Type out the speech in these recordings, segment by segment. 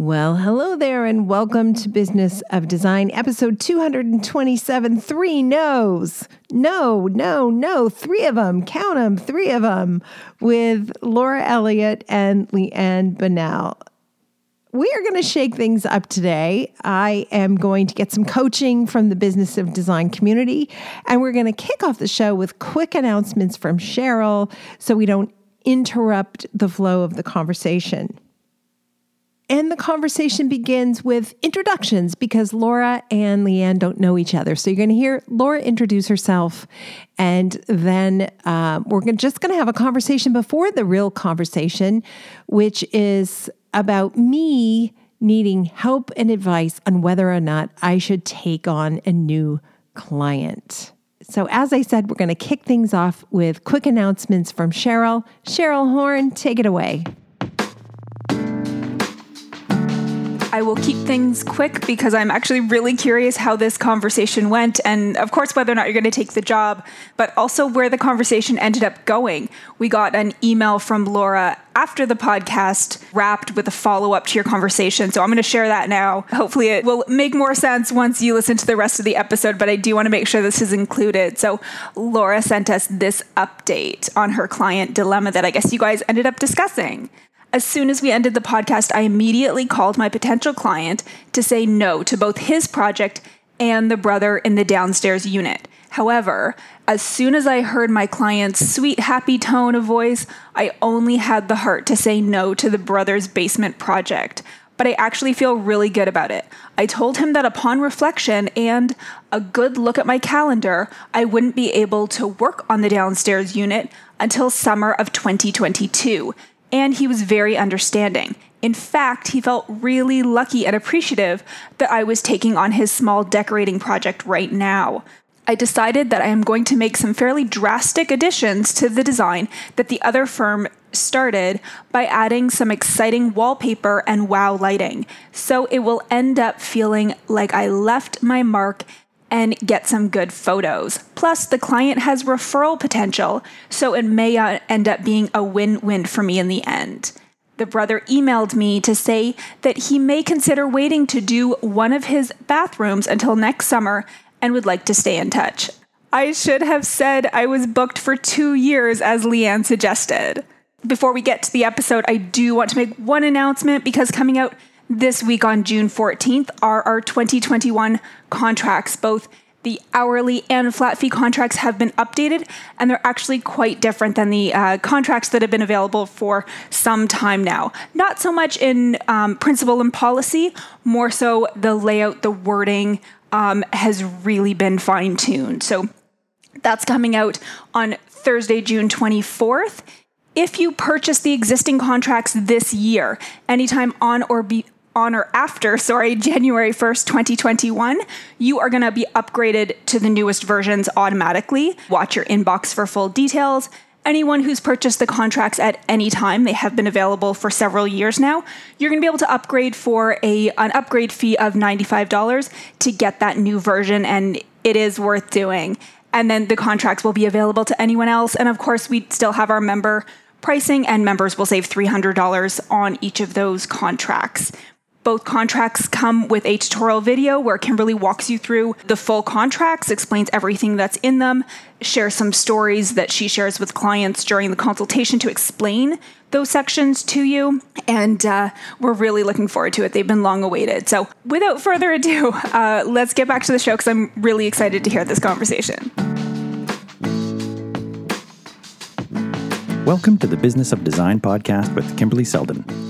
Well, hello there, and welcome to Business of Design, episode 227. Three no's. No, no, no. Three of them. Count them. Three of them with Laura Elliott and Leanne Bonnell. We are going to shake things up today. I am going to get some coaching from the Business of Design community, and we're going to kick off the show with quick announcements from Cheryl so we don't interrupt the flow of the conversation. And the conversation begins with introductions because Laura and Leanne don't know each other. So you're going to hear Laura introduce herself, and then uh, we're just going to have a conversation before the real conversation, which is about me needing help and advice on whether or not I should take on a new client. So, as I said, we're going to kick things off with quick announcements from Cheryl. Cheryl Horn, take it away. I will keep things quick because I'm actually really curious how this conversation went, and of course, whether or not you're going to take the job, but also where the conversation ended up going. We got an email from Laura after the podcast wrapped with a follow up to your conversation. So I'm going to share that now. Hopefully, it will make more sense once you listen to the rest of the episode, but I do want to make sure this is included. So, Laura sent us this update on her client dilemma that I guess you guys ended up discussing. As soon as we ended the podcast, I immediately called my potential client to say no to both his project and the brother in the downstairs unit. However, as soon as I heard my client's sweet, happy tone of voice, I only had the heart to say no to the brother's basement project. But I actually feel really good about it. I told him that upon reflection and a good look at my calendar, I wouldn't be able to work on the downstairs unit until summer of 2022 and he was very understanding. In fact, he felt really lucky and appreciative that I was taking on his small decorating project right now. I decided that I am going to make some fairly drastic additions to the design that the other firm started by adding some exciting wallpaper and wow lighting. So it will end up feeling like I left my mark and get some good photos. Plus, the client has referral potential, so it may uh, end up being a win win for me in the end. The brother emailed me to say that he may consider waiting to do one of his bathrooms until next summer and would like to stay in touch. I should have said I was booked for two years, as Leanne suggested. Before we get to the episode, I do want to make one announcement because coming out this week on June 14th are our 2021 contracts. Both the hourly and flat fee contracts have been updated, and they're actually quite different than the uh, contracts that have been available for some time now. Not so much in um, principle and policy, more so the layout, the wording um, has really been fine tuned. So that's coming out on Thursday, June 24th. If you purchase the existing contracts this year, anytime on or be on or after, sorry, January 1st, 2021, you are going to be upgraded to the newest versions automatically. Watch your inbox for full details. Anyone who's purchased the contracts at any time, they have been available for several years now. You're going to be able to upgrade for a an upgrade fee of $95 to get that new version and it is worth doing. And then the contracts will be available to anyone else and of course we still have our member pricing and members will save $300 on each of those contracts. Both contracts come with a tutorial video where Kimberly walks you through the full contracts, explains everything that's in them, shares some stories that she shares with clients during the consultation to explain those sections to you. And uh, we're really looking forward to it. They've been long awaited. So, without further ado, uh, let's get back to the show because I'm really excited to hear this conversation. Welcome to the Business of Design podcast with Kimberly Seldon.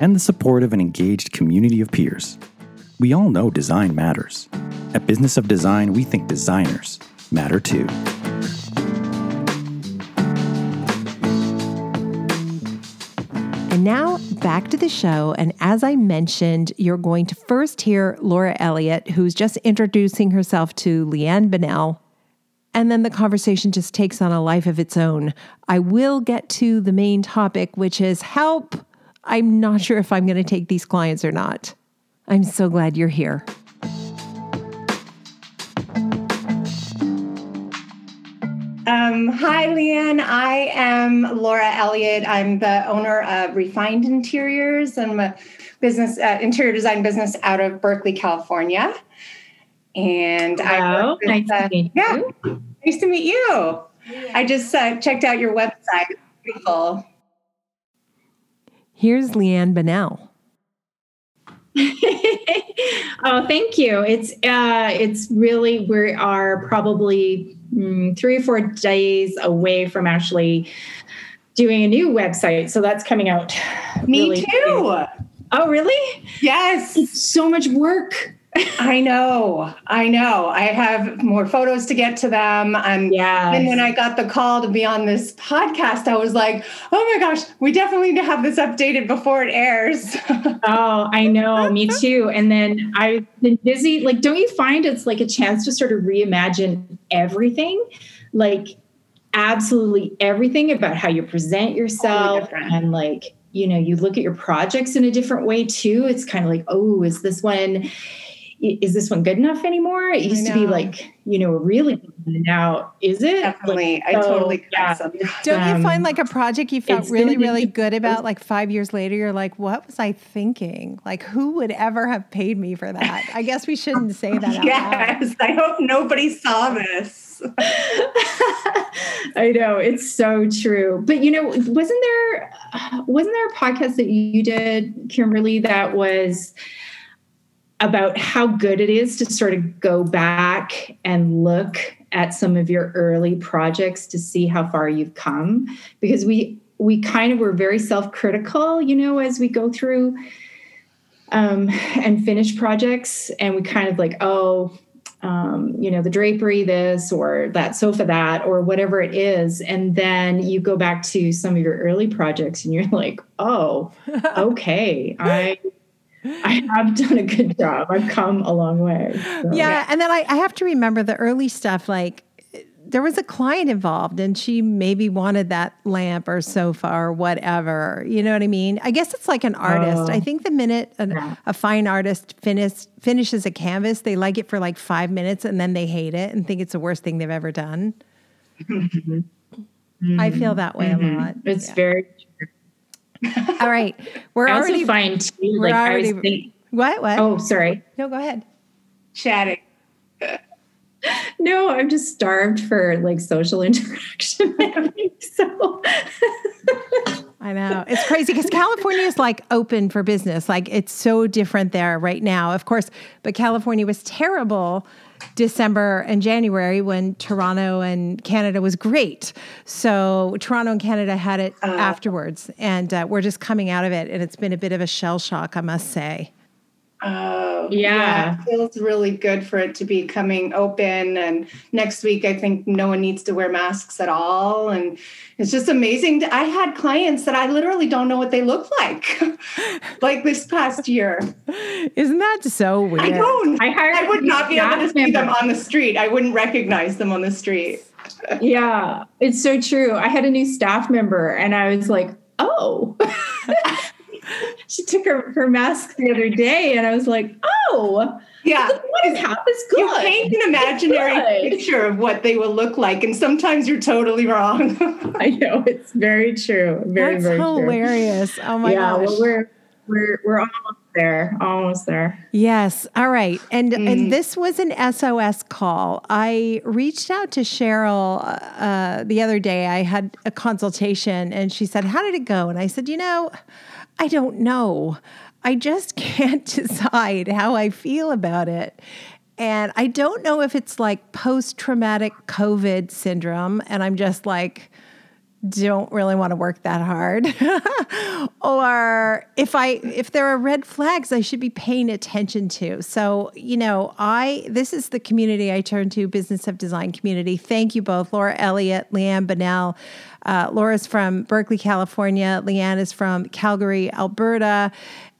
and the support of an engaged community of peers. We all know design matters. At Business of Design, we think designers matter too. And now back to the show. And as I mentioned, you're going to first hear Laura Elliott, who's just introducing herself to Leanne Bonnell. And then the conversation just takes on a life of its own. I will get to the main topic, which is help. I'm not sure if I'm going to take these clients or not. I'm so glad you're here. Um, hi, Leanne. I am Laura Elliott. I'm the owner of Refined Interiors. I'm a business uh, interior design business out of Berkeley, California. And Hello. I nice uh, to meet yeah, you. nice to meet you. Yeah. I just uh, checked out your website. beautiful. Here's Leanne Bonnell. oh, thank you. It's uh, it's really we are probably mm, three or four days away from actually doing a new website. So that's coming out. Me really too. Soon. Oh, really? Yes. It's so much work. I know. I know. I have more photos to get to them. And yeah. And when I got the call to be on this podcast, I was like, oh my gosh, we definitely need to have this updated before it airs. oh, I know. Me too. And then I've been busy. Like, don't you find it's like a chance to sort of reimagine everything? Like, absolutely everything about how you present yourself and like, you know, you look at your projects in a different way too. It's kind of like, oh, is this one is this one good enough anymore? It used to be like, you know, really now is it? Definitely. Like, I so, totally yeah. Don't um, you find like a project you felt really, really good about like five years later, you're like, what was I thinking? Like who would ever have paid me for that? I guess we shouldn't say that. yes. I hope nobody saw this. I know it's so true. But you know, wasn't there wasn't there a podcast that you did, Kimberly, that was about how good it is to sort of go back and look at some of your early projects to see how far you've come. Because we we kind of were very self-critical you know as we go through um, and finish projects. And we kind of like oh um, you know the drapery this or that sofa that or whatever it is. And then you go back to some of your early projects and you're like oh okay i I have done a good job. I've come a long way. So. Yeah. And then I, I have to remember the early stuff like there was a client involved and she maybe wanted that lamp or sofa or whatever. You know what I mean? I guess it's like an artist. Oh, I think the minute an, yeah. a fine artist finish, finishes a canvas, they like it for like five minutes and then they hate it and think it's the worst thing they've ever done. Mm-hmm. I feel that way mm-hmm. a lot. It's yeah. very all right. We're I already fine too. Like already, I was thinking, what? What? Oh, sorry. No, go ahead. Chatting. no, I'm just starved for like social interaction. so I know. It's crazy because California is like open for business. Like it's so different there right now, of course. But California was terrible December and January when Toronto and Canada was great. So Toronto and Canada had it uh, afterwards, and uh, we're just coming out of it, and it's been a bit of a shell shock, I must say. Oh, yeah. yeah. It feels really good for it to be coming open. And next week, I think no one needs to wear masks at all. And it's just amazing. To, I had clients that I literally don't know what they look like, like this past year. Isn't that so weird? I don't. I, hired I would not be able to see them on the street. I wouldn't recognize them on the street. yeah, it's so true. I had a new staff member and I was like, oh. she took her, her mask the other day and I was like, oh, yeah. What is how this good? You paint an imaginary picture of what they will look like, and sometimes you're totally wrong. I know it's very true. Very, That's very hilarious. True. Oh my yeah, gosh. Well, we're we're we're almost there. Almost there. Yes. All right. And mm. and this was an SOS call. I reached out to Cheryl uh, the other day. I had a consultation, and she said, "How did it go?" And I said, "You know." I don't know. I just can't decide how I feel about it. And I don't know if it's like post traumatic COVID syndrome. And I'm just like, don't really want to work that hard. Or if i if there are red flags i should be paying attention to. So you know i this is the community i turn to business of design community. Thank you both laura elliott leanne Bonnell. Uh, laura's from berkeley california. Leanne is from calgary alberta.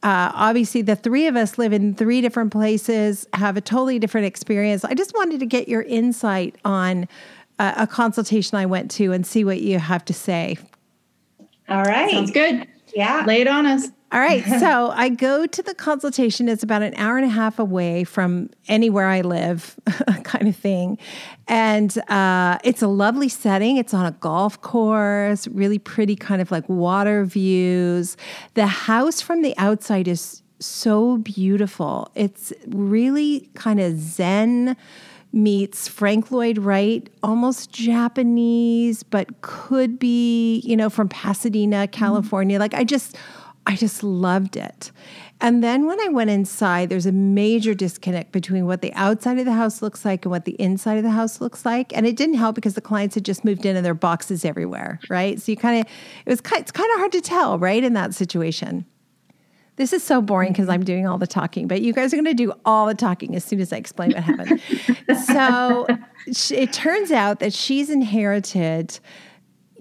Uh, obviously the three of us live in three different places have a totally different experience. I just wanted to get your insight on a consultation i went to and see what you have to say all right sounds good yeah lay it on us all right. So I go to the consultation. It's about an hour and a half away from anywhere I live, kind of thing. And uh, it's a lovely setting. It's on a golf course, really pretty, kind of like water views. The house from the outside is so beautiful. It's really kind of zen meets Frank Lloyd Wright, almost Japanese, but could be, you know, from Pasadena, California. Mm-hmm. Like I just I just loved it. And then when I went inside, there's a major disconnect between what the outside of the house looks like and what the inside of the house looks like. And it didn't help because the clients had just moved in and their boxes everywhere, right? So you kind of, it was kind, it's kind of hard to tell, right, in that situation. This is so boring because mm-hmm. I'm doing all the talking, but you guys are going to do all the talking as soon as I explain what happened. so it turns out that she's inherited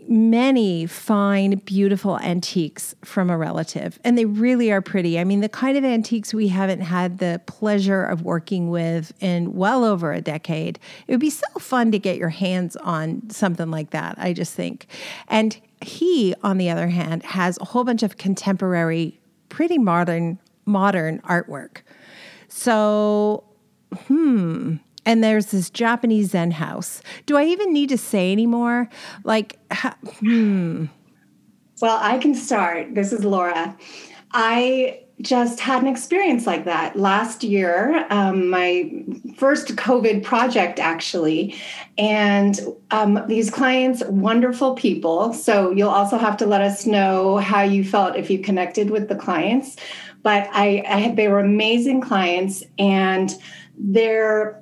many fine, beautiful antiques from a relative, and they really are pretty. I mean, the kind of antiques we haven't had the pleasure of working with in well over a decade. It would be so fun to get your hands on something like that, I just think. And he, on the other hand, has a whole bunch of contemporary, pretty modern, modern artwork. So, hmm and there's this Japanese Zen house. Do I even need to say anymore? Like, hmm. Well, I can start. This is Laura. I just had an experience like that last year, um, my first COVID project, actually. And um, these clients, wonderful people. So you'll also have to let us know how you felt if you connected with the clients. But I, I had, they were amazing clients, and they're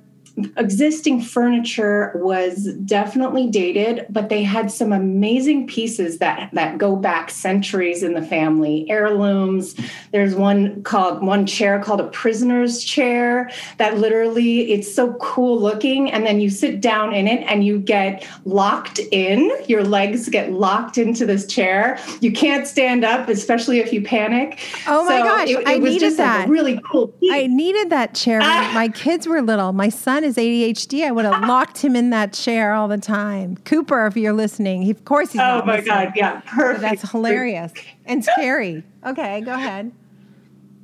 existing furniture was definitely dated, but they had some amazing pieces that that go back centuries in the family. Heirlooms. There's one called one chair called a prisoner's chair that literally it's so cool looking, and then you sit down in it and you get locked in. Your legs get locked into this chair. You can't stand up, especially if you panic. Oh my so gosh, it, it I needed that. Like really cool. Piece. I needed that chair. Ah. My kids were little. My son his ADHD, I would have locked him in that chair all the time. Cooper, if you're listening, he, of course he's. Oh my listening. God! Yeah, perfect. that's hilarious and scary. Okay, go ahead.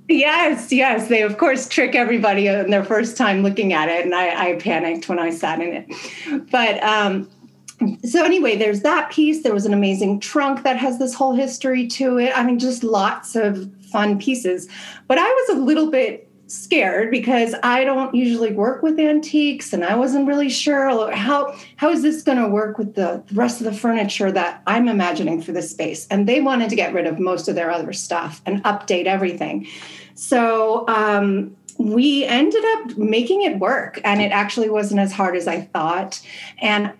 Yes, yes. They of course trick everybody in their first time looking at it, and I, I panicked when I sat in it. But um, so anyway, there's that piece. There was an amazing trunk that has this whole history to it. I mean, just lots of fun pieces. But I was a little bit scared because I don't usually work with antiques and I wasn't really sure how how is this going to work with the rest of the furniture that I'm imagining for this space? And they wanted to get rid of most of their other stuff and update everything. So um, we ended up making it work and it actually wasn't as hard as I thought. And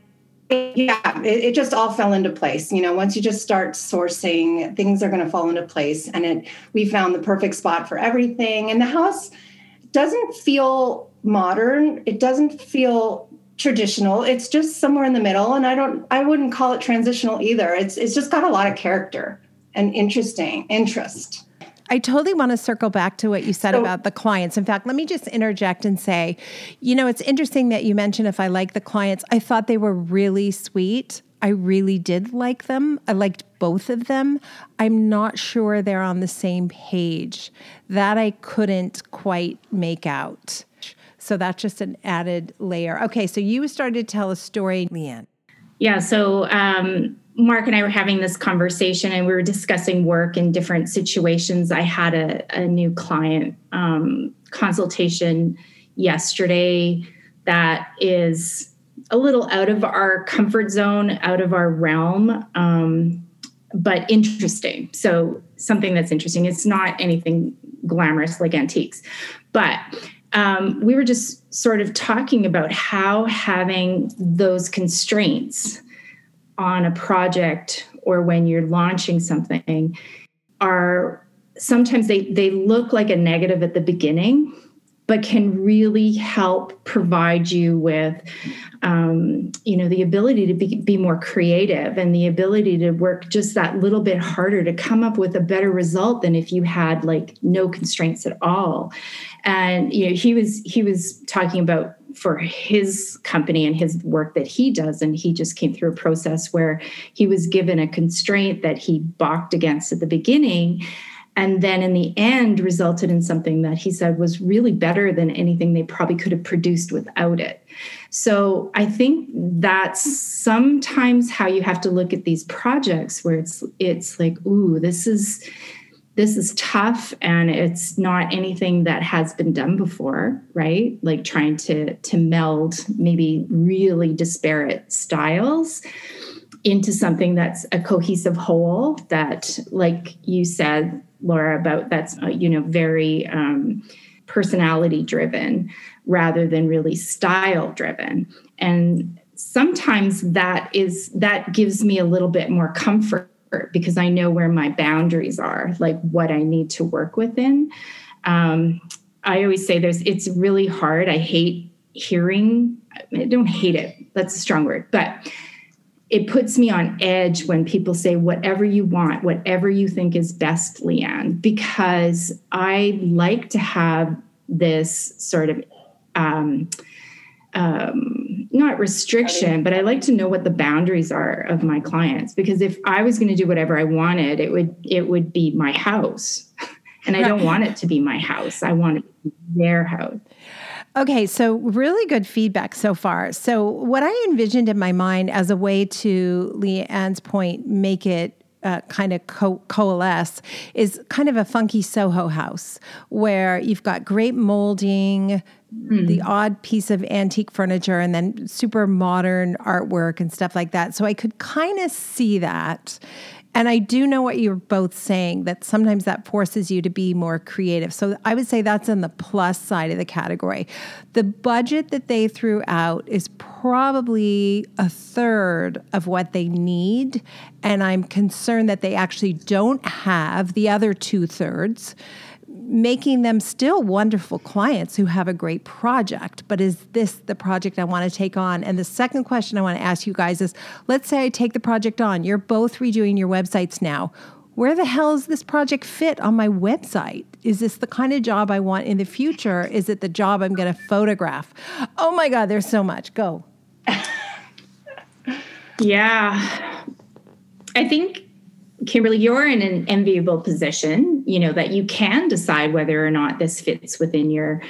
yeah it, it, just all fell into place you know once you just start sourcing things are going to fall into place and it we found the perfect spot for everything. And the house doesn't feel modern. It doesn't feel traditional. It's just somewhere in the middle and i don't i wouldn't call it transitional either. It's it's just got a lot of character and interesting interest I totally want to circle back to what you said so, about the clients. In fact, let me just interject and say, you know, it's interesting that you mentioned if I like the clients. I thought they were really sweet. I really did like them. I liked both of them. I'm not sure they're on the same page. That I couldn't quite make out. So that's just an added layer. Okay, so you started to tell a story, Leanne. Yeah, so um, Mark and I were having this conversation and we were discussing work in different situations. I had a, a new client um, consultation yesterday that is a little out of our comfort zone, out of our realm, um, but interesting. So, something that's interesting. It's not anything glamorous like antiques, but um, we were just sort of talking about how having those constraints on a project or when you're launching something are sometimes they they look like a negative at the beginning but can really help provide you with um, you know the ability to be, be more creative and the ability to work just that little bit harder to come up with a better result than if you had like no constraints at all. And you know he was he was talking about for his company and his work that he does and he just came through a process where he was given a constraint that he balked against at the beginning and then in the end resulted in something that he said was really better than anything they probably could have produced without it. So i think that's sometimes how you have to look at these projects where it's it's like ooh this is this is tough and it's not anything that has been done before right? Like trying to to meld maybe really disparate styles into something that's a cohesive whole that like you said laura about that's uh, you know very um, personality driven rather than really style driven and sometimes that is that gives me a little bit more comfort because I know where my boundaries are, like what I need to work within. Um, I always say there's, it's really hard. I hate hearing, I don't hate it, that's a strong word, but it puts me on edge when people say whatever you want, whatever you think is best, Leanne, because I like to have this sort of um, um, not restriction, but I like to know what the boundaries are of my clients because if I was going to do whatever I wanted, it would it would be my house, and I don't want it to be my house. I want it to be their house. Okay, so really good feedback so far. So, what I envisioned in my mind as a way to Leanne's point, make it uh, kind of co- coalesce is kind of a funky Soho house where you've got great molding, mm. the odd piece of antique furniture, and then super modern artwork and stuff like that. So I could kind of see that. And I do know what you're both saying that sometimes that forces you to be more creative. So I would say that's in the plus side of the category. The budget that they threw out is probably a third of what they need. And I'm concerned that they actually don't have the other two thirds making them still wonderful clients who have a great project. But is this the project I want to take on? And the second question I want to ask you guys is let's say I take the project on. You're both redoing your websites now. Where the hell does this project fit on my website? Is this the kind of job I want in the future? Is it the job I'm going to photograph? Oh my God, there's so much. Go. yeah. I think Kimberly, you're in an enviable position, you know, that you can decide whether or not this fits within your,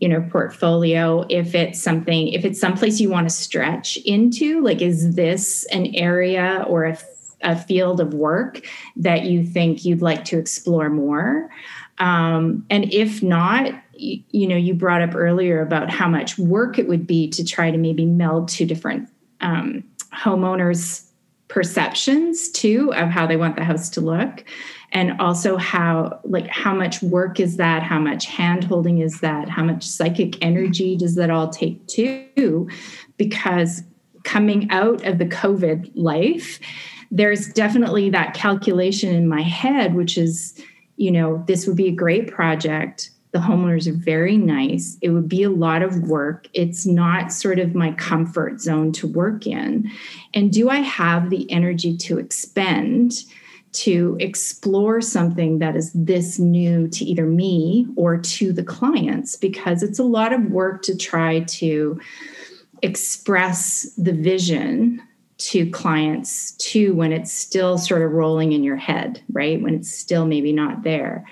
you know, portfolio. If it's something, if it's someplace you want to stretch into, like, is this an area or a, a field of work that you think you'd like to explore more? Um, and if not, you, you know, you brought up earlier about how much work it would be to try to maybe meld two different um, homeowners perceptions too of how they want the house to look. And also how like how much work is that? How much hand holding is that? How much psychic energy does that all take too? Because coming out of the covid life there's definitely that calculation in my head which is you know this would be a great project the homeowners are very nice. It would be a lot of work. It's not sort of my comfort zone to work in. And do I have the energy to expend to explore something that is this new to either me or to the clients? Because it's a lot of work to try to express the vision to clients too when it's still sort of rolling in your head, right? When it's still maybe not there.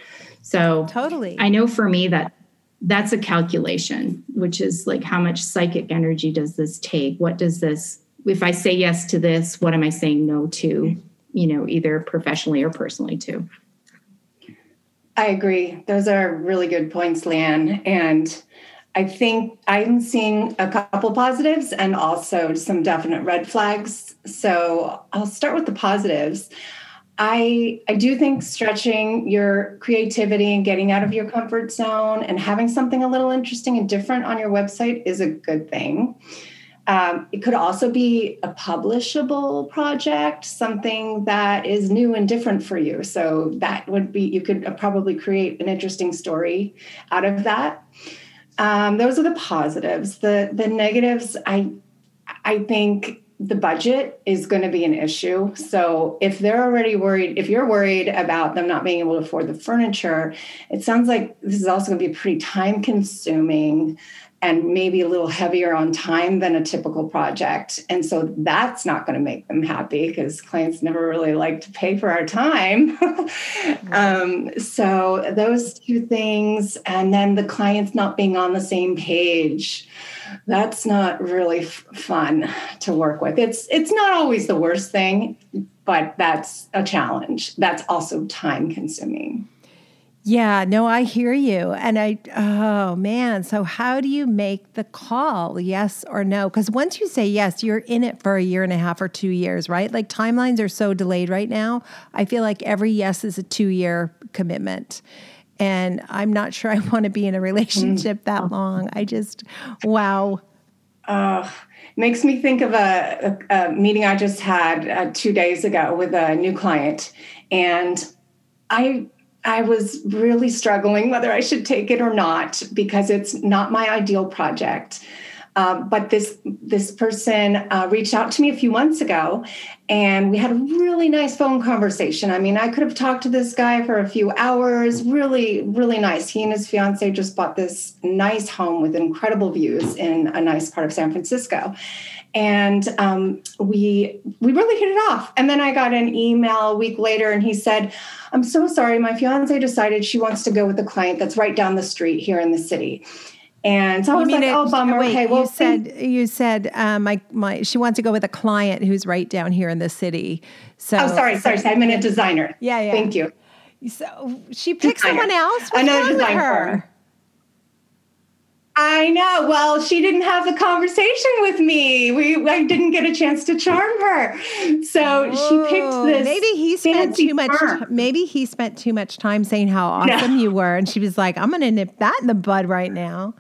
So totally. I know for me that that's a calculation, which is like how much psychic energy does this take? What does this, if I say yes to this, what am I saying no to, you know, either professionally or personally too? I agree. Those are really good points, Leanne. And I think I'm seeing a couple positives and also some definite red flags. So I'll start with the positives. I I do think stretching your creativity and getting out of your comfort zone and having something a little interesting and different on your website is a good thing. Um, it could also be a publishable project, something that is new and different for you. So that would be, you could probably create an interesting story out of that. Um, those are the positives. The the negatives, I I think the budget is going to be an issue. So if they're already worried, if you're worried about them not being able to afford the furniture, it sounds like this is also going to be pretty time consuming and maybe a little heavier on time than a typical project. And so that's not going to make them happy because clients never really like to pay for our time. um, so those two things, and then the clients not being on the same page. That's not really f- fun to work with. It's it's not always the worst thing, but that's a challenge. That's also time consuming. Yeah, no, I hear you. And I, oh man. So, how do you make the call, yes or no? Because once you say yes, you're in it for a year and a half or two years, right? Like timelines are so delayed right now. I feel like every yes is a two year commitment. And I'm not sure I want to be in a relationship that mm. long. I just, wow. Uh, makes me think of a, a, a meeting I just had uh, two days ago with a new client. And I I was really struggling whether I should take it or not because it's not my ideal project. Um, but this this person uh, reached out to me a few months ago, and we had a really nice phone conversation. I mean, I could have talked to this guy for a few hours. Really, really nice. He and his fiance just bought this nice home with incredible views in a nice part of San Francisco, and um, we we really hit it off. And then I got an email a week later, and he said, "I'm so sorry, my fiance decided she wants to go with a client that's right down the street here in the city." And so I was like, it, "Oh, bummer." Wait, okay, well, you said you said um, my my she wants to go with a client who's right down here in the city. So oh, sorry, sorry, sorry. I meant a designer. Yeah, yeah. Thank you. So she picked designer. someone else. What's Another designer. I know. Well, she didn't have the conversation with me. We I didn't get a chance to charm her. So she picked oh, this. Maybe he spent too much maybe he spent too much time saying how awesome no. you were and she was like, "I'm going to nip that in the bud right now."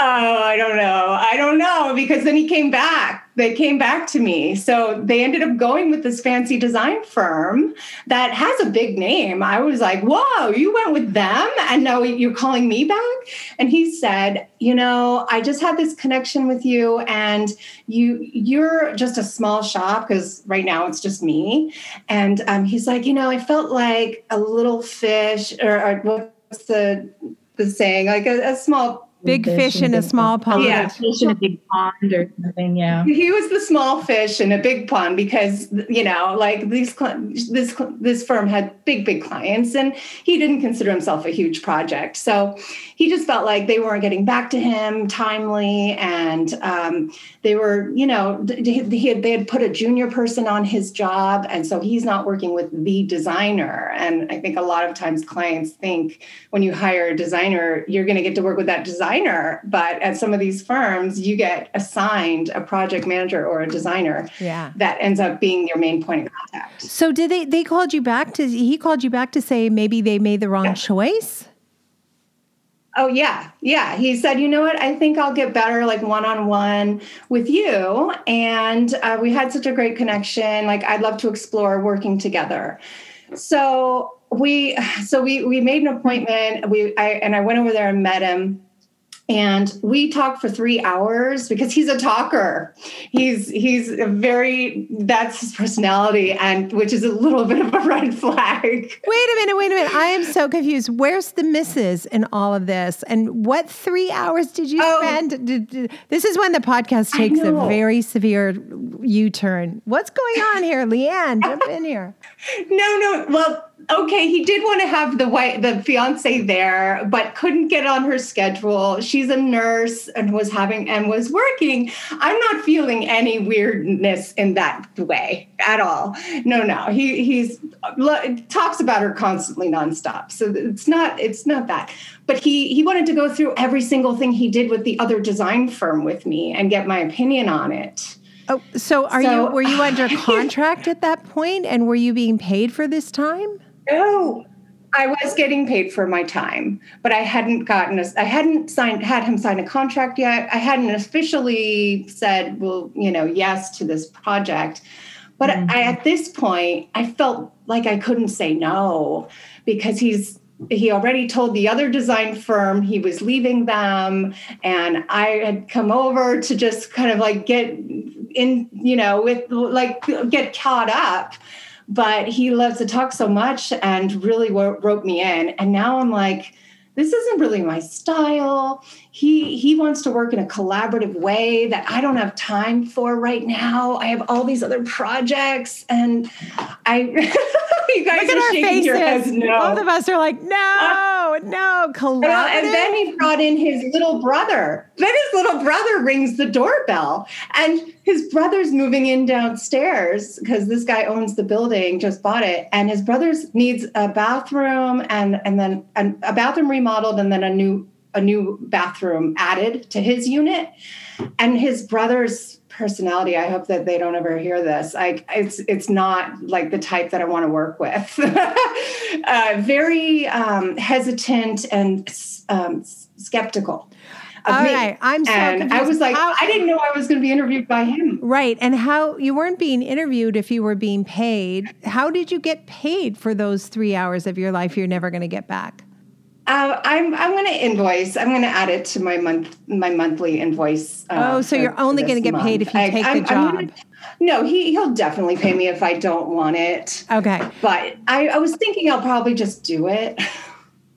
Oh, I don't know. I don't know because then he came back. They came back to me. So they ended up going with this fancy design firm that has a big name. I was like, whoa, you went with them and now you're calling me back? And he said, you know, I just had this connection with you and you you're just a small shop because right now it's just me. And um, he's like, you know, I felt like a little fish or, or what's the the saying, like a, a small big fish, fish in a small pond. pond. Yeah, fish in a big pond or something. Yeah, he was the small fish in a big pond because you know, like these this this firm had big big clients, and he didn't consider himself a huge project. So he just felt like they weren't getting back to him timely, and um, they were, you know, he had, they had put a junior person on his job, and so he's not working with the designer. And I think a lot of times clients think when you hire a designer, you're going to get to work with that designer designer, but at some of these firms, you get assigned a project manager or a designer yeah. that ends up being your main point of contact. So did they they called you back to he called you back to say maybe they made the wrong yeah. choice? Oh yeah, yeah. He said, "You know what? I think I'll get better like one on one with you." And uh, we had such a great connection. Like I'd love to explore working together. So we, so we we made an appointment. We I and I went over there and met him and we talked for three hours because he's a talker. He's he's a very that's his personality and which is a little bit of a red flag. Wait a minute wait a minute. I am so confused. Where's the misses in all of this? And what three hours did you oh, spend? This is when the podcast takes a very severe u-turn. What's going on here leanne? Jump in here. No no. Well okay, he did want to have the white the fiance there, but couldn't get on her schedule. She's a nurse and was having and was working. I'm not feeling any weirdness in that way at all. No, no. He he's talks about her constantly nonstop. So it's not it's not that. But he he wanted to go through every single thing he did with the other design firm with me and get my opinion on it. Oh, so are so, you were you under contract at that point and were you being paid for this time? No, I was getting paid for my time, but I hadn't gotten a, I hadn't signed had him sign a contract yet. I hadn't officially said, well, you know, yes to this project. But mm-hmm. I, at this point, I felt like I couldn't say no because he's he already told the other design firm he was leaving them and i had come over to just kind of like get in you know with like get caught up but he loves to talk so much and really wrote me in. And now i'm like this isn't really my style. He he wants to work in a collaborative way that i don't have time for right now. I have all these other projects and i you guys Look at are our shaking faces. your heads. no. Both of us are like no no collaborative and then he brought in his little brother. Then his little brother rings the doorbell and his brother's moving in downstairs because this guy owns the building just bought it and his brother's needs a bathroom and and then a, a bathroom remodeled and then a new a new bathroom added to his unit. And his brother's personality i hope that they don't ever hear this like it's it's not like the type that i want to work with uh, very um, hesitant and um, skeptical all me. right, I'm so and confused. I was like, how, I didn't know I was going to be interviewed by him. Right, and how you weren't being interviewed if you were being paid. How did you get paid for those three hours of your life you're never going to get back? Uh, I'm I'm going to invoice. I'm going to add it to my month my monthly invoice. Uh, oh, so for, you're only going to get paid if you I, take I'm, the job. Gonna, no, he he'll definitely pay me if I don't want it. Okay, but I, I was thinking I'll probably just do it.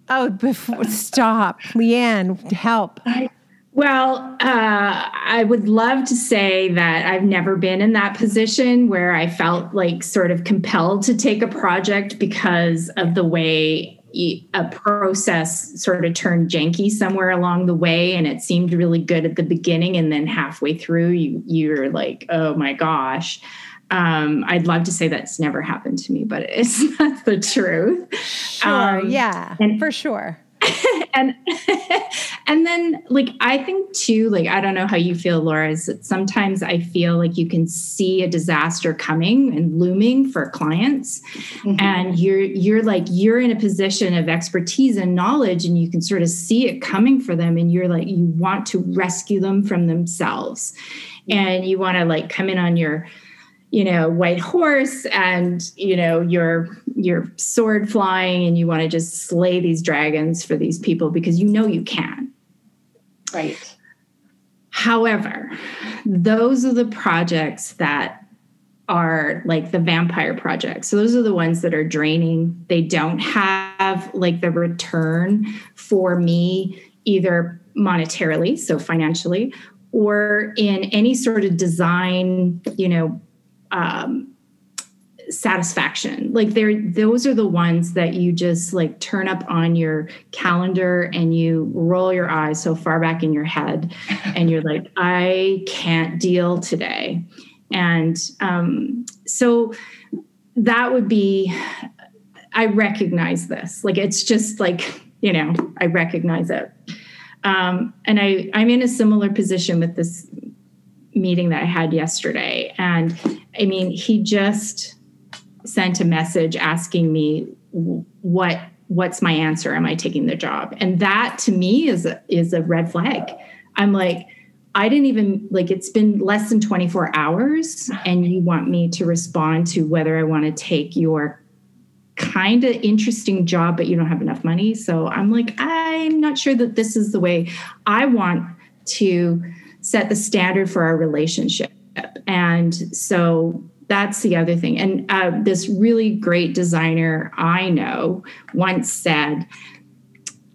Oh, before, stop, Leanne, help. I, well, uh, I would love to say that I've never been in that position where I felt like sort of compelled to take a project because of the way a process sort of turned janky somewhere along the way and it seemed really good at the beginning and then halfway through you you're like oh my gosh um, I'd love to say that's never happened to me, but it's not the truth. Sure, um, yeah, and, for sure. and and then like i think too like i don't know how you feel laura is that sometimes i feel like you can see a disaster coming and looming for clients. Mm-hmm. and you're you're like you're in a position of expertise and knowledge and you can sort of see it coming for them and you're like you want to rescue them from themselves. And you want to like come in on your you know white horse and you know your your sword flying and you want to just slay these dragons for these people because you know you can. Right. However those are the projects that are like the vampire projects. So those are the ones that are draining. They don't have like the return for me either monetarily so financially or in any sort of design you know um, satisfaction. Like they're those are the ones that you just like turn up on your calendar and you roll your eyes so far back in your head and you're like i can't deal today. And um, so that would be i recognize this. Like it's just like you know i recognize it. Um, and i i'm in a similar position with this meeting that i had yesterday. And I mean, he just sent a message asking me what what's my answer? Am i taking the job? And that to me is a, is a red flag. I'm like i didn't even like it's been less than 24 hours and you want me to respond to whether i want to take your kind of interesting job but you don't have enough money. So i'm like i'm not sure that this is the way i want to set the standard for our relationship and so that's the other thing. And uh, this really great designer I know once said,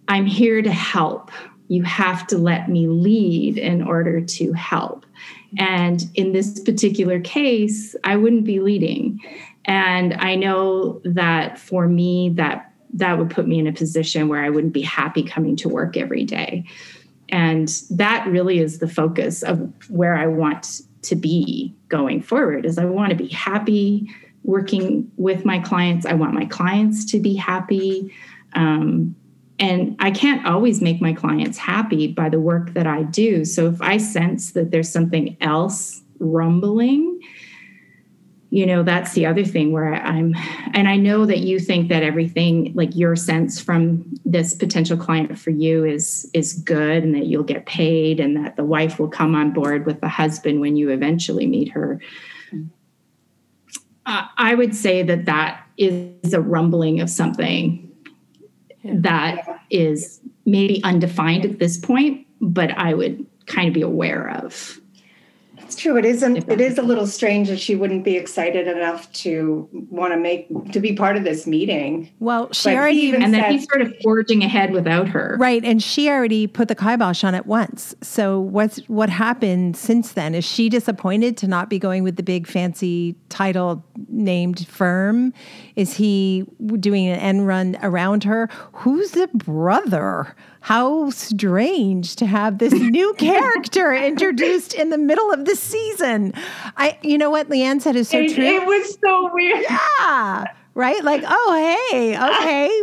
I'm here to help. You have to let me lead in order to help. And in this particular case, I wouldn't be leading. And I know that for me, that that would put me in a position where I wouldn't be happy coming to work every day. And that really is the focus of where I want to be going forward is I want to be happy working with my clients. I want my clients to be happy. Um, and I can't always make my clients happy by the work that I do. So if I sense that there's something else rumbling, you know that's the other thing where i'm and i know that you think that everything like your sense from this potential client for you is is good and that you'll get paid and that the wife will come on board with the husband when you eventually meet her uh, i would say that that is a rumbling of something yeah. that is maybe undefined at this point but i would kind of be aware of it's true. It isn't. It is a little strange that she wouldn't be excited enough to want to make to be part of this meeting. Well, she but already even and then he's sort of forging ahead without her, right? And she already put the kibosh on it once. So what's what happened since then? Is she disappointed to not be going with the big fancy title named firm? Is he doing an end run around her? Who's the brother? How strange to have this new character introduced in the middle of the season. I, you know what Leanne said is so it, true. It was so weird. Yeah. Right? Like, oh hey, okay.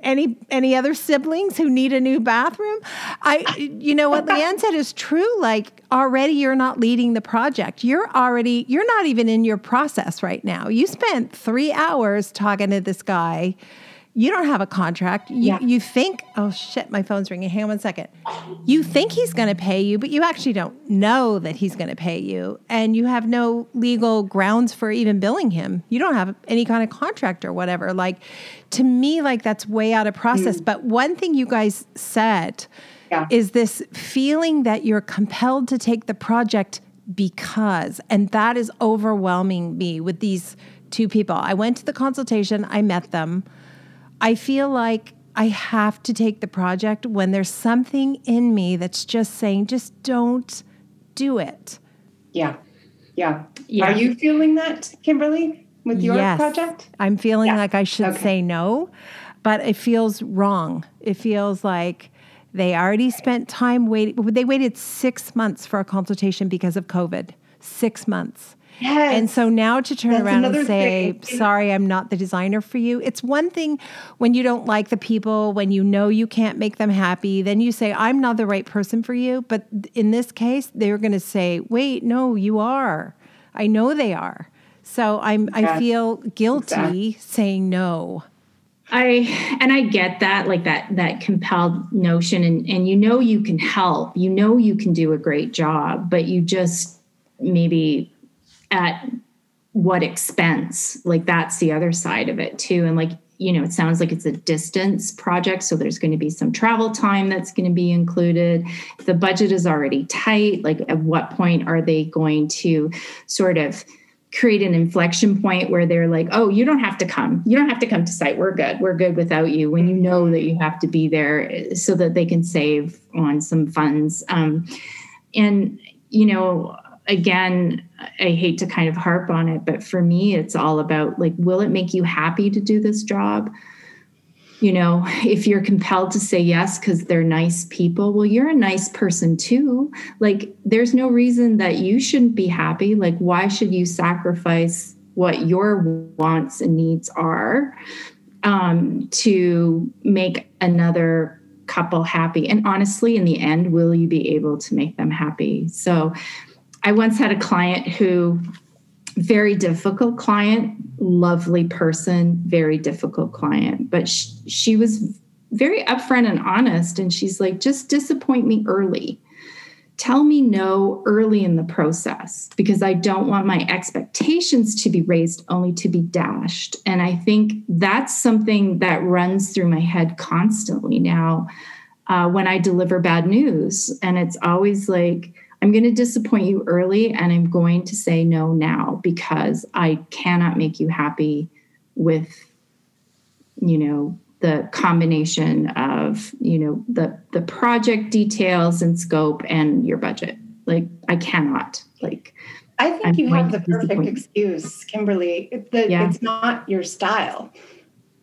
Any any other siblings who need a new bathroom? I you know what Leanne said is true. Like already you're not leading the project. You're already you're not even in your process right now. You spent three hours talking to this guy you don't have a contract. You, yeah. you think, oh shit, my phone's ringing. Hang on one second. You think he's going to pay you, but you actually don't know that he's going to pay you. And you have no legal grounds for even billing him. You don't have any kind of contract or whatever. Like, to me, like that's way out of process. Mm. But one thing you guys said yeah. is this feeling that you're compelled to take the project because, and that is overwhelming me with these two people. I went to the consultation, I met them. I feel like I have to take the project when there's something in me that's just saying, just don't do it. Yeah. Yeah. yeah. Are you feeling that, Kimberly, with your yes. project? I'm feeling yeah. like I should okay. say no, but it feels wrong. It feels like they already spent time waiting. They waited six months for a consultation because of COVID. Six months. Yes. And so now to turn That's around and say, thing. sorry, I'm not the designer for you. It's one thing when you don't like the people, when you know you can't make them happy, then you say, I'm not the right person for you. But in this case, they're going to say, wait, no, you are. I know they are. So I'm, I feel guilty exactly. saying no. I and I get that like that that compelled notion and and you know you can help you know you can do a great job but you just maybe at what expense like that's the other side of it too. And like you know it sounds like it's a distance project so there's going to be some travel time that's going to be included. The budget is already tight like at what point are they going to sort of create an inflection point where they're like oh you don't have to come. You don't have to come to site. We're good. We're good without you. When you know that you have to be there eh, so that they can save on some funds. Um, and you know again, I hate to kind of harp on it, but for me, it's all about like, will it make you happy to do this job? You know, if you're compelled to say yes because they're nice people, well, you're a nice person too. Like, there's no reason that you shouldn't be happy. Like, why should you sacrifice what your wants and needs are um, to make another couple happy? And honestly, in the end, will you be able to make them happy? So, I once had a client who, very difficult client, lovely person, very difficult client, but she, she was very upfront and honest. And she's like, just disappoint me early. Tell me no early in the process because I don't want my expectations to be raised only to be dashed. And I think that's something that runs through my head constantly now uh, when I deliver bad news. And it's always like, I'm going to disappoint you early and I'm going to say no now because I cannot make you happy with, you know, the combination of, you know, the the project details and scope and your budget. Like I cannot. Like I think I'm you have the perfect excuse, Kimberly. The, yeah. It's not your style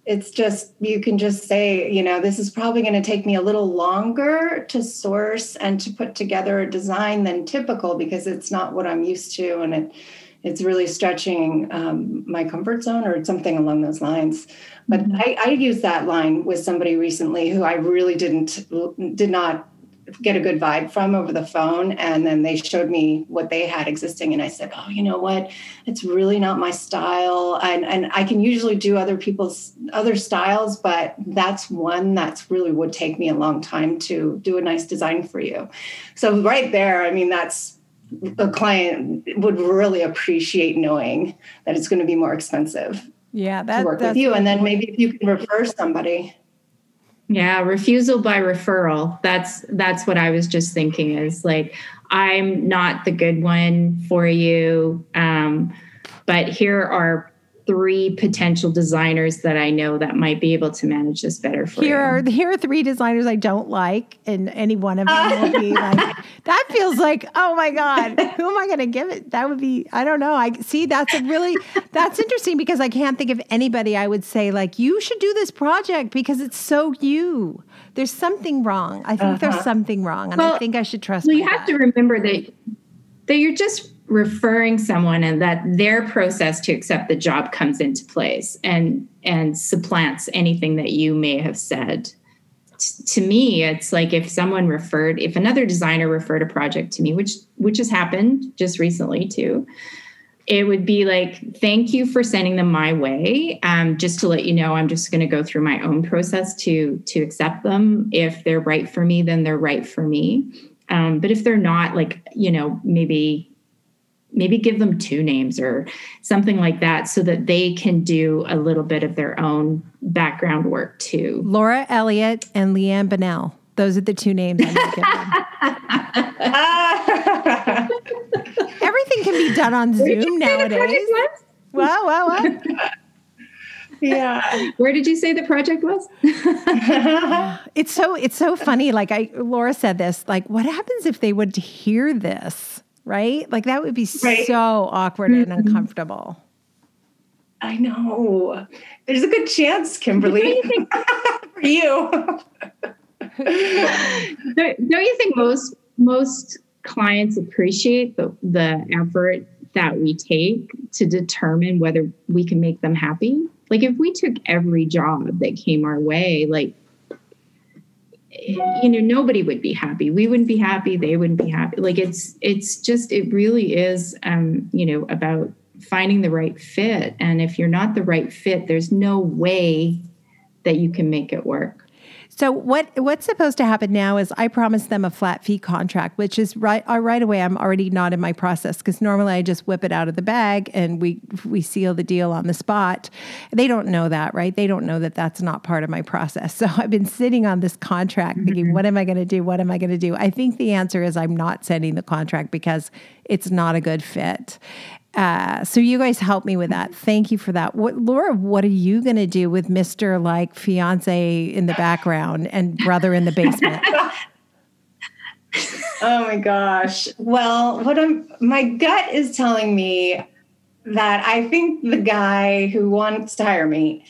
it's just you can just say you know this is probably going to take me a little longer to source and to put together a design than typical because it's not what i'm used to and it it's really stretching um, my comfort zone or something along those lines but mm-hmm. I, I used that line with somebody recently who i really didn't did not get a good vibe from over the phone. And then they showed me what they had existing. And I said, oh, you know what? It's really not my style. And, and I can usually do other people's other styles, but that's one that's really would take me a long time to do a nice design for you. So right there, I mean, that's a client would really appreciate knowing that it's going to be more expensive. Yeah, that, to work with you. And then maybe if you can refer somebody. Yeah, refusal by referral. That's that's what I was just thinking is like I'm not the good one for you. Um, but here are three potential designers that I know that might be able to manage this better for here you. Are, here are three designers I don't like, and any one of them will be like, that feels like, oh my God, who am I going to give it? That would be, I don't know. I see that's a really, that's interesting because I can't think of anybody I would say, like, you should do this project because it's so you. There's something wrong. I think uh-huh. there's something wrong, and well, I think I should trust. Well, you have to remember that that you're just referring someone and that their process to accept the job comes into place and and supplants anything that you may have said. T- to me it's like if someone referred if another designer referred a project to me which which has happened just recently too it would be like thank you for sending them my way. Um, just to let you know i'm just going to go through my own process to to accept them. If they're right for me then they're right for me. Um, but if they're not like you know maybe maybe give them two names or something like that so that they can do a little bit of their own background work too. Laura Elliott and Leanne Bonnell. Those are the two names I'm going to give them. Everything can be done on Zoom nowadays. Wow, wow, wow. yeah where did you say the project was it's so it's so funny like i laura said this like what happens if they would hear this right? Like that would be right. so awkward mm-hmm. and uncomfortable. I know. There's a good chance, Kimberly, for you. don't you think most most clients appreciate the the effort that we take to determine whether we can make them happy? Like if we took every job that came our way, like you know nobody would be happy. We wouldn't be happy. They wouldn't be happy. Like it's it's just it really is um you know about finding the right fit. And if you're not the right fit there's no way that you can make it work so what what's supposed to happen now is I promise them a flat fee contract, which is right uh, right away. I'm already not in my process because normally I just whip it out of the bag and we we seal the deal on the spot. They don't know that, right? They don't know that that's not part of my process. So I've been sitting on this contract thinking, mm-hmm. what am I going to do? What am I going to do? I think the answer is I'm not sending the contract because it's not a good fit. Uh, so you guys help me with that. Thank you for that. What, Laura, what are you going to do with Mr. like fiance in the background and brother in the basement? oh my gosh. Well, what I'm, my gut is telling me that I think the guy who wants to hire me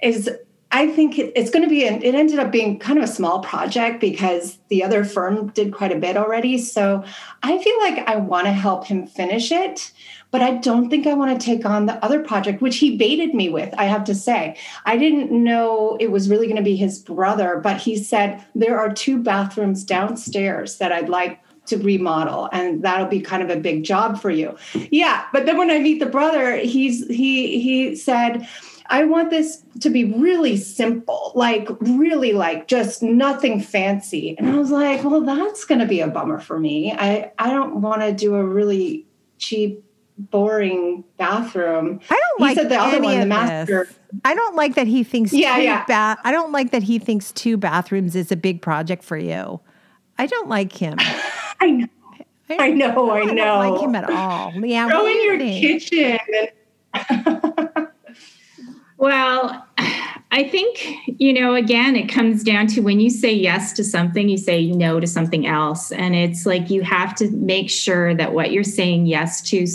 is I think it's going to be, an, it ended up being kind of a small project because the other firm did quite a bit already. So I feel like I want to help him finish it but I don't think I want to take on the other project, which he baited me with, I have to say. I didn't know it was really going to be his brother, but he said, There are two bathrooms downstairs that I'd like to remodel and that'll be kind of a big job for you yeah but then when i meet the brother he's he he said I want this to be really simple, like really like just nothing fancy. And I was like, well, that's going to be a bummer for me. I I don't want to do a really cheap boring bathroom. I don't like said the other one, the master. This. I don't like that he thinks yeah, yeah. Ba- I don't like that he thinks two bathrooms is a big project for you. I don't like him. I know. I, know. I, I know. don't like him at all. Yeah, Go in your think? kitchen. well, I think, you know, again, it comes down to when you say yes to something, you say no to something else. And it's like you have to make sure that what you're saying yes to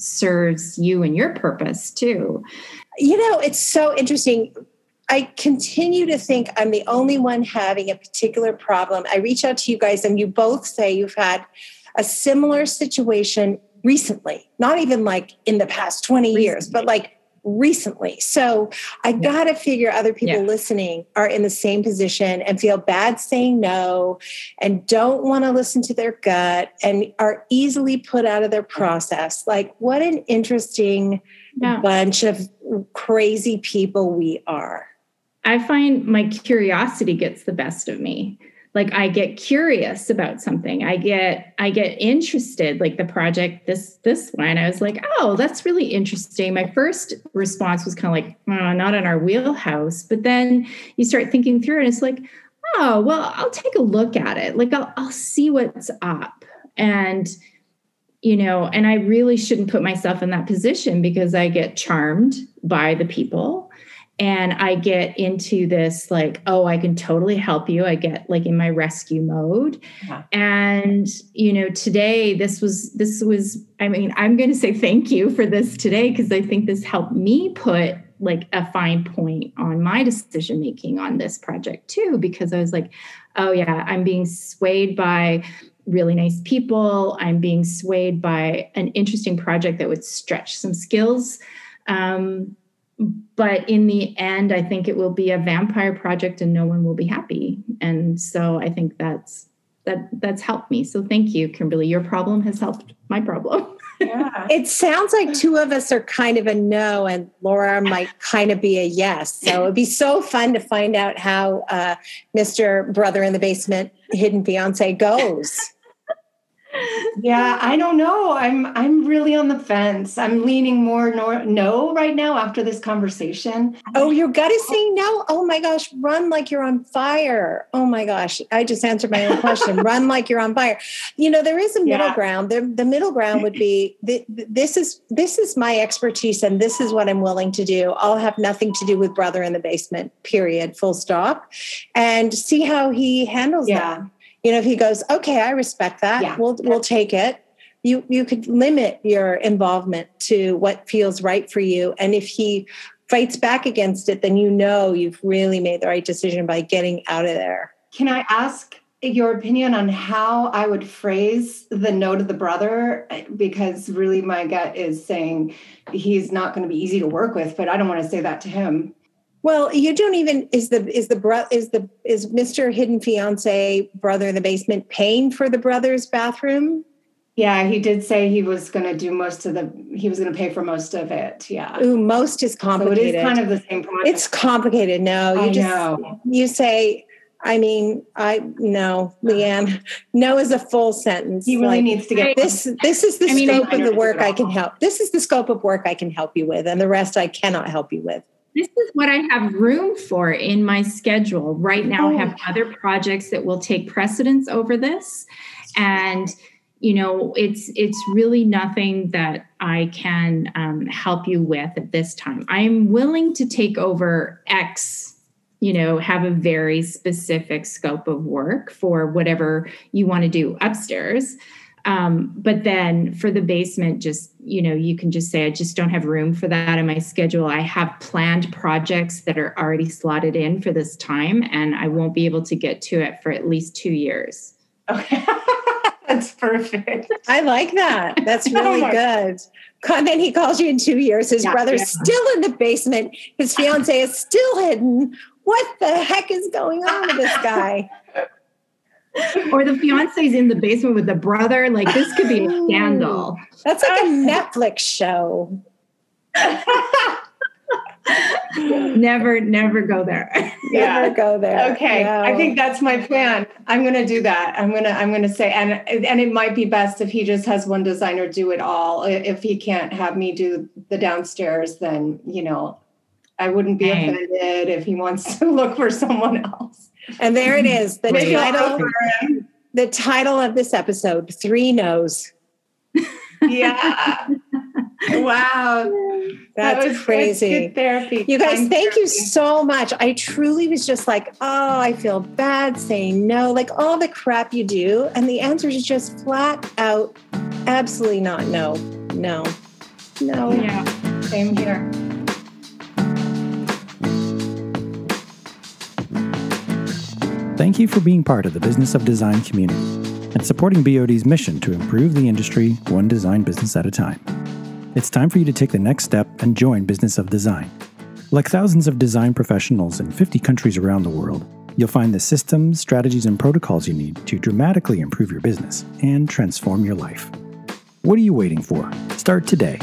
serves you and your purpose too. You know, it's so interesting. I continue to think I'm the only one having a particular problem. I reach out to you guys, and you both say you've had a similar situation recently, not even like in the past 20 recently. years, but like recently. So I yeah. got to figure other people yeah. listening are in the same position and feel bad saying no and don't want to listen to their gut and are easily put out of their process. Like, what an interesting yeah. bunch of crazy people we are. I find my curiosity gets the best of me like i get curious about something. I get i get interested like the project this this one. I was like oh that's really interesting. My first response was kind of like oh, not in our wheelhouse. But then you start thinking through and it's like oh well i'll take a look at it. Like i'll, I'll see what's up. And you know and i really shouldn't put myself in that position because i get charmed by the people and I get into this like, oh, I can totally help you. I get like in my rescue mode. Yeah. And you know, today this was this was I mean, I'm going to say thank you for this today because I think this helped me put like a fine point on my decision making on this project too because I was like, oh yeah, I'm being swayed by really nice people. I'm being swayed by an interesting project that would stretch some skills. Um, but in the end i think it will be a vampire project and no one will be happy. And so i think that's that that's helped me. So thank you kimberly. Your problem has helped my problem. Yeah. it sounds like two of us are kind of a no and laura might kind of be a yes. So it'd be so fun to find out how uh, mr brother in the basement hidden fiance goes yeah, I don't know. I'm I'm really on the fence. I'm leaning more no, no right now after this conversation. Oh, your gut is saying no. Oh my gosh, run like you're on fire. Oh my gosh, I just answered my own question. run like you're on fire. You know, there is a middle yeah. ground. The, the middle ground would be this is this is my expertise and this is what I'm willing to do. I'll have nothing to do with brother in the basement. Period. Full stop. And see how he handles yeah. that you know if he goes okay i respect that. Yeah. we'll we'll take it. You you could limit your involvement to what feels right for you. And if he fights back against it then you know you've really made the right decision by getting out of there. Can i ask your opinion on how i would phrase the no to the brother? Because really my gut is saying he's not going to be easy to work with but i don't want to say that to him well, you don't even is the is the bro is the is Mr. Hidden Fiance brother in the basement paying for the brother's bathroom? Yeah, he did say he was going to do most of the. He was going to pay for most of it. Yeah. Ooh, most is complicated. So it is kind of the same project. It's complicated. No, you I just know. you say. I mean, I no, Leanne. No is a full sentence. He really like, needs to get this. This is the I mean, scope of the work I can help. This is the scope of work I can help you with, and the rest I cannot help you with this is what I have room for in my schedule. Right now, I have oh. other projects that will take precedence over this. And you know it's it's really nothing that i can um, help you with at this time i'm willing to take over x you know have a very specific scope of work for whatever you want to do upstairs um, but then for the basement, just, you know, you can just say, I just don't have room for that in my schedule. I have planned projects that are already slotted in for this time, and I won't be able to get to it for at least two years. Okay. That's perfect. I like that. That's oh really oh good. And then he calls you in two years. His yeah, brother's yeah. still in the basement. His fiance is still hidden. What the heck is going on with this guy? or the fiance's in the basement with the brother. Like this could be a oh. scandal. That's like a Netflix show. never, never go there. Yeah. Never go there. Okay. No. I think that's my plan. I'm gonna do that. I'm gonna I'm gonna say and and it might be best if he just has one designer do it all. If he can't have me do the downstairs, then you know, I wouldn't be Dang. offended if he wants to look for someone else. And there it is. The title the title of this episode, Three No's. Yeah. wow. That's that crazy. therapy. You guys, thank therapy. you so much. I truly was just like, oh, I feel bad saying no, like all the crap you do. And the answer is just flat out, absolutely not no. No. No. Yeah. Same here. Thank you for being part of the Business of Design community and supporting BOD's mission to improve the industry one design business at a time. It's time for you to take the next step and join Business of Design. Like thousands of design professionals in 50 countries around the world, you'll find the systems, strategies, and protocols you need to dramatically improve your business and transform your life. What are you waiting for? Start today